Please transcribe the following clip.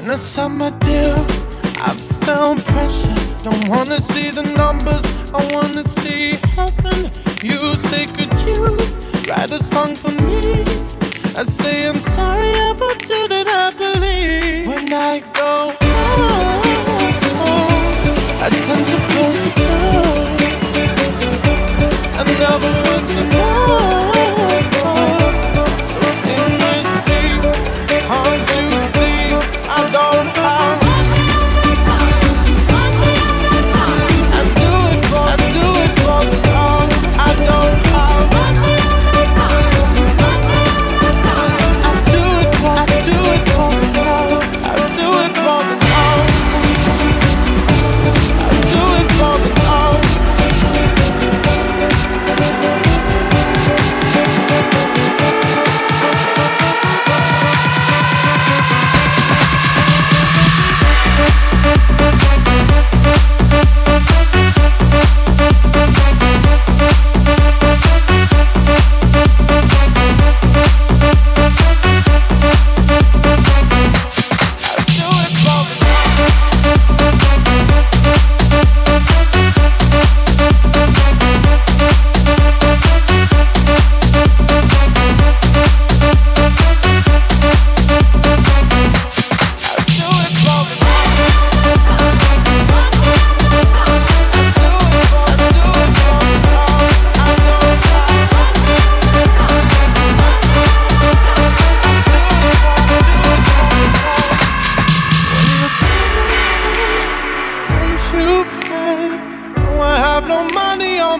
When the summer deal, I felt pressure. Don't wanna see the numbers, I wanna see heaven. You say, could you write a song for me? I say, I'm sorry about you that I believe. When I go home, I tend to close the door. I never